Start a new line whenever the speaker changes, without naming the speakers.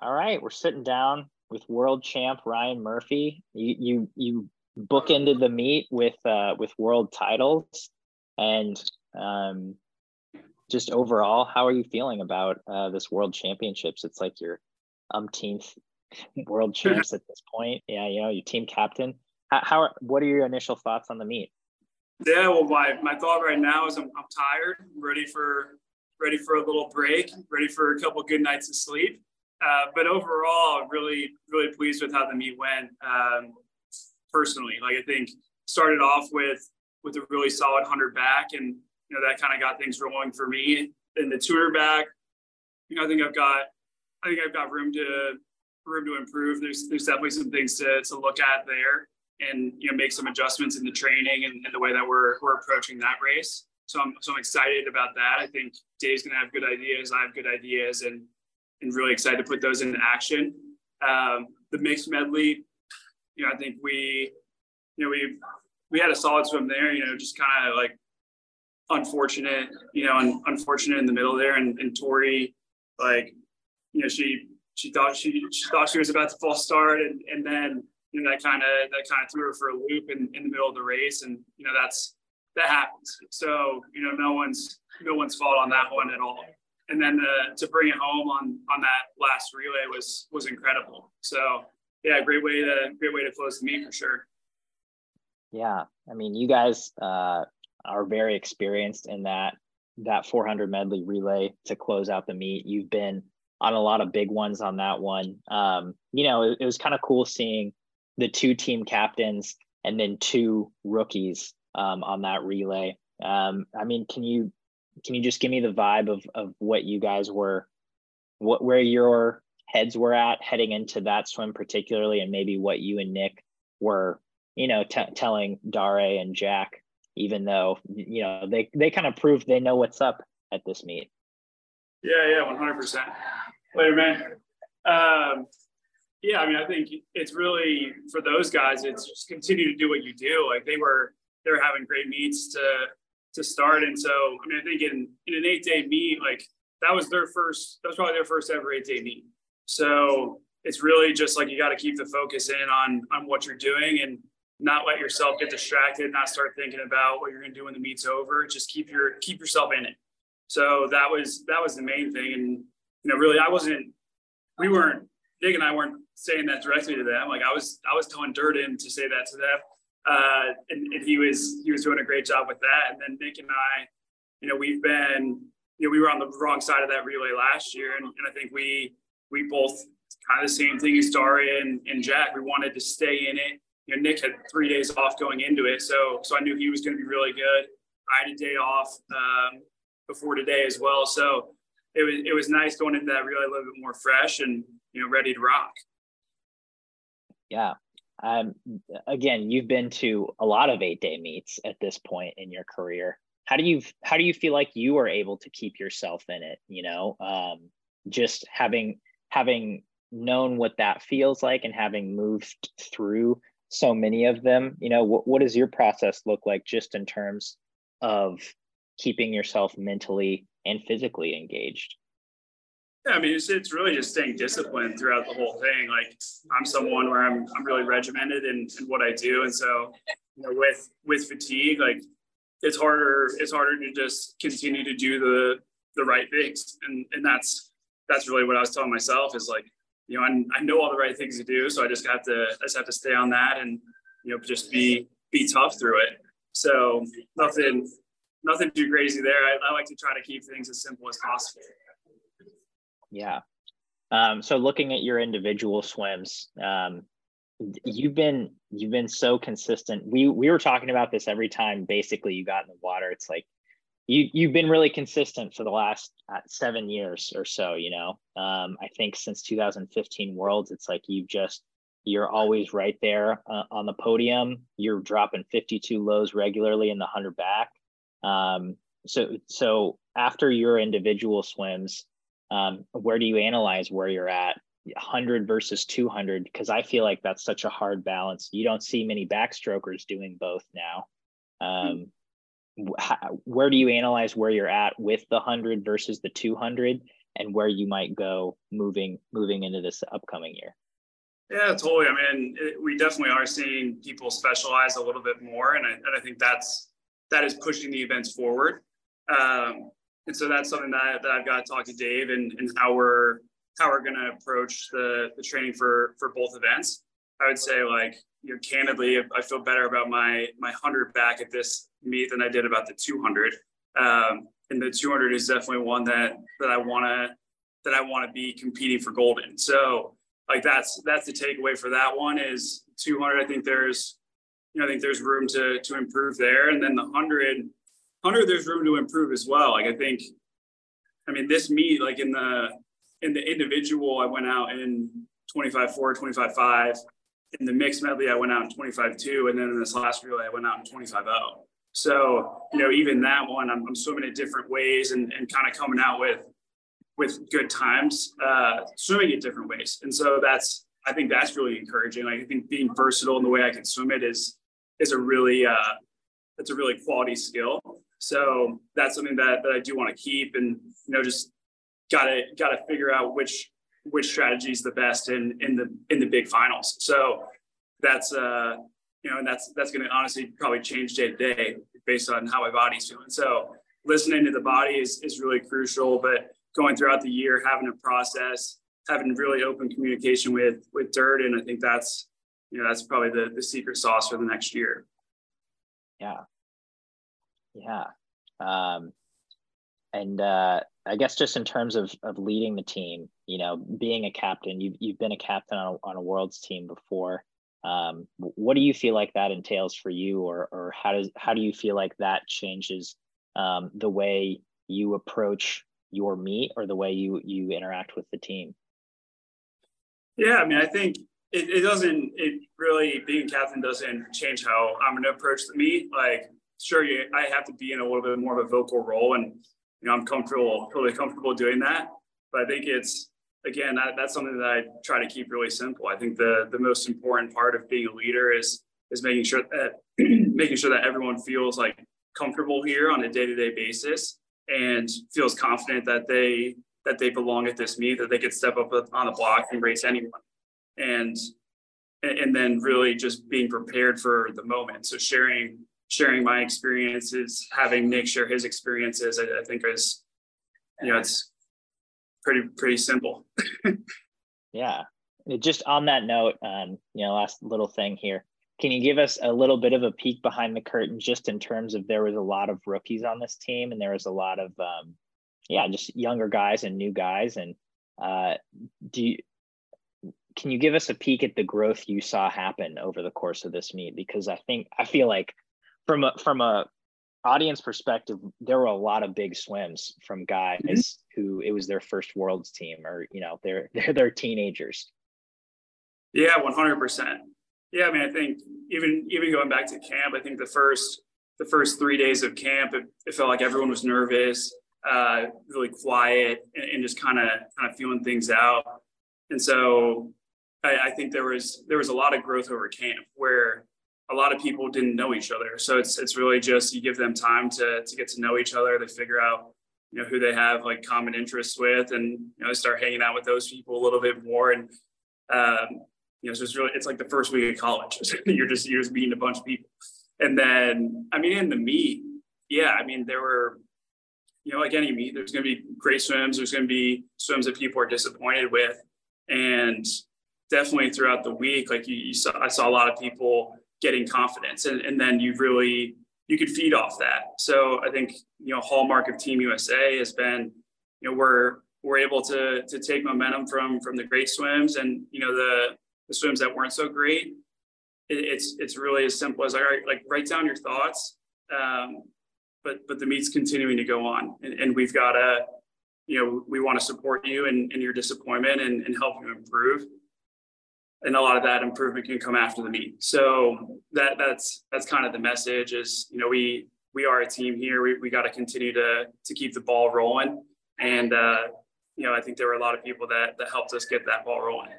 All right, we're sitting down with world champ Ryan Murphy. You you you bookended the meet with uh, with world titles, and um, just overall, how are you feeling about uh, this world championships? It's like your umpteenth world champs at this point. Yeah, you know, your team captain. How, how what are your initial thoughts on the meet?
Yeah, well, my, my thought right now is I'm, I'm tired, I'm ready for ready for a little break, ready for a couple good nights of sleep. Uh, but overall, really, really pleased with how the meet went. Um, personally, like I think started off with with a really solid hundred back, and you know that kind of got things rolling for me. Then the 200 back, you know, I think I've got, I think I've got room to room to improve. There's there's definitely some things to to look at there, and you know make some adjustments in the training and, and the way that we're we're approaching that race. So I'm so I'm excited about that. I think Dave's gonna have good ideas. I have good ideas, and and really excited to put those into action. Um, the mixed medley, you know, I think we, you know, we we had a solid swim there. You know, just kind of like unfortunate, you know, and unfortunate in the middle there. And, and Tori, like, you know, she she thought she she thought she was about to false start, and and then you know that kind of that kind of threw her for a loop in, in the middle of the race, and you know that's that happens. So you know, no one's no one's fault on that one at all and then uh, to bring it home on on that last relay was was incredible. So yeah, great way to great way to close the meet for sure.
Yeah, I mean, you guys uh, are very experienced in that that 400 medley relay to close out the meet. You've been on a lot of big ones on that one. Um, you know, it, it was kind of cool seeing the two team captains and then two rookies um, on that relay. Um, I mean, can you can you just give me the vibe of of what you guys were what where your heads were at heading into that swim particularly and maybe what you and nick were you know t- telling dare and jack even though you know they they kind of proved they know what's up at this meet.
Yeah yeah 100% later man um yeah i mean i think it's really for those guys it's just continue to do what you do. Like they were they were having great meets to to start. And so, I mean, I think in, in an eight day meet, like that was their first, that was probably their first ever eight day meet. So it's really just like you got to keep the focus in on on what you're doing and not let yourself get distracted, not start thinking about what you're going to do when the meet's over. Just keep your keep yourself in it. So that was that was the main thing. And you know, really, I wasn't. We weren't. Nick and I weren't saying that directly to them. Like I was, I was telling Durden to say that to them uh, and, and, he was he was doing a great job with that. And then Nick and I, you know, we've been you know we were on the wrong side of that relay last year, and, and I think we we both kind of the same thing as Daria and, and Jack. We wanted to stay in it. You know, Nick had three days off going into it, so so I knew he was going to be really good. I had a day off um, before today as well, so it was it was nice going into that relay a little bit more fresh and you know ready to rock.
Yeah, um, again, you've been to a lot of eight day meets at this point in your career. How do you how do you feel like you are able to keep yourself in it? You know, um, just having having known what that feels like and having moved through so many of them. You know, what what does your process look like just in terms of keeping yourself mentally and physically engaged?
Yeah, I mean, it's, it's really just staying disciplined throughout the whole thing. Like I'm someone where I'm, I'm really regimented in, in what I do. And so, you know, with, with fatigue, like it's harder, it's harder to just continue to do the, the right things. And, and that's, that's really what I was telling myself is like, you know, I, I know all the right things to do. So I just have to, I just have to stay on that and, you know, just be, be tough through it. So nothing, nothing too crazy there. I, I like to try to keep things as simple as possible.
Yeah. Um, so looking at your individual swims, um, you've been you've been so consistent. We we were talking about this every time basically you got in the water. It's like you you've been really consistent for the last uh, seven years or so. You know, um, I think since 2015 Worlds, it's like you've just you're always right there uh, on the podium. You're dropping 52 lows regularly in the 100 back. Um, so so after your individual swims, um, where do you analyze where you're at 100 versus 200 because i feel like that's such a hard balance you don't see many backstrokers doing both now um, how, where do you analyze where you're at with the 100 versus the 200 and where you might go moving moving into this upcoming year.
Yeah, totally. I mean, it, we definitely are seeing people specialize a little bit more, and I, and I think that's that is pushing the events forward. Um, and so that's something that, that I've got to talk to Dave and, and how we're how we're going to approach the, the training for for both events. I would say like you know candidly, I feel better about my my hundred back at this meet than I did about the 200. Um, and the 200 is definitely one that that I want to that I want to be competing for gold in. So like that's that's the takeaway for that one is 200. I think there's you know I think there's room to to improve there, and then the 100 100 there's room to improve as well. Like I think, I mean this meet like in the in the individual I went out in 25 4, 25 5. In the mixed medley I went out in 25 2, and then in this last relay I went out in 25 0. So, you know, even that one, I'm, I'm swimming in different ways and, and kind of coming out with with good times, uh, swimming in different ways. And so that's, I think that's really encouraging. Like, I think being versatile in the way I can swim it is is a really uh, it's a really quality skill. So that's something that, that I do want to keep and you know just gotta gotta figure out which which strategy is the best in in the in the big finals. So that's uh you know, and that's that's going to honestly probably change day to day based on how my body's feeling. So listening to the body is is really crucial. But going throughout the year, having a process, having really open communication with with Dirt, and I think that's you know that's probably the the secret sauce for the next year.
Yeah, yeah, um, and uh, I guess just in terms of of leading the team, you know, being a captain, you've you've been a captain on a, on a world's team before. Um, what do you feel like that entails for you, or or how does how do you feel like that changes um, the way you approach your meet or the way you you interact with the team?
Yeah, I mean, I think it, it doesn't. It really being captain doesn't change how I'm going to approach the meet. Like, sure, you, I have to be in a little bit more of a vocal role, and you know, I'm comfortable, totally comfortable doing that. But I think it's again, that, that's something that I try to keep really simple. I think the the most important part of being a leader is is making sure that making sure that everyone feels like comfortable here on a day to day basis and feels confident that they that they belong at this meet, that they could step up on the block and race anyone, and and then really just being prepared for the moment. So sharing sharing my experiences, having Nick share his experiences, I, I think is you know it's pretty pretty simple.
yeah. Just on that note, um, you know, last little thing here. Can you give us a little bit of a peek behind the curtain, just in terms of there was a lot of rookies on this team, and there was a lot of, um, yeah, just younger guys and new guys. And uh, do you, can you give us a peek at the growth you saw happen over the course of this meet? Because I think I feel like from a from a audience perspective, there were a lot of big swims from guys mm-hmm. who it was their first worlds team or you know they're they're they're teenagers.
Yeah, one hundred percent. Yeah, I mean, I think even even going back to camp, I think the first the first three days of camp, it, it felt like everyone was nervous, uh, really quiet, and, and just kind of kind of feeling things out. And so I, I think there was there was a lot of growth over camp where a lot of people didn't know each other. So it's it's really just you give them time to to get to know each other. They figure out you know who they have like common interests with, and you know start hanging out with those people a little bit more. And um, you know, so it's really it's like the first week of college. you're just you're just meeting a bunch of people, and then I mean in the meet, yeah, I mean there were. You know, like any meet, there's going to be great swims. There's going to be swims that people are disappointed with, and definitely throughout the week, like you, you saw, I saw a lot of people getting confidence. And, and then you've really you could feed off that. So i think you know hallmark of team usa has been you know we're we're able to to take momentum from from the great swims and you know the the swims that weren't so great. It, it's it's really as simple as all right like write down your thoughts um, but but the meet's continuing to go on. And, and we've got to you know we want to support you in, in your disappointment and, and help you improve and a lot of that improvement can come after the meet. So that that's that's kind of the message is you know we we are a team here. We we got to continue to to keep the ball rolling, and uh, you know I think there were a lot of people that that helped us get that ball rolling.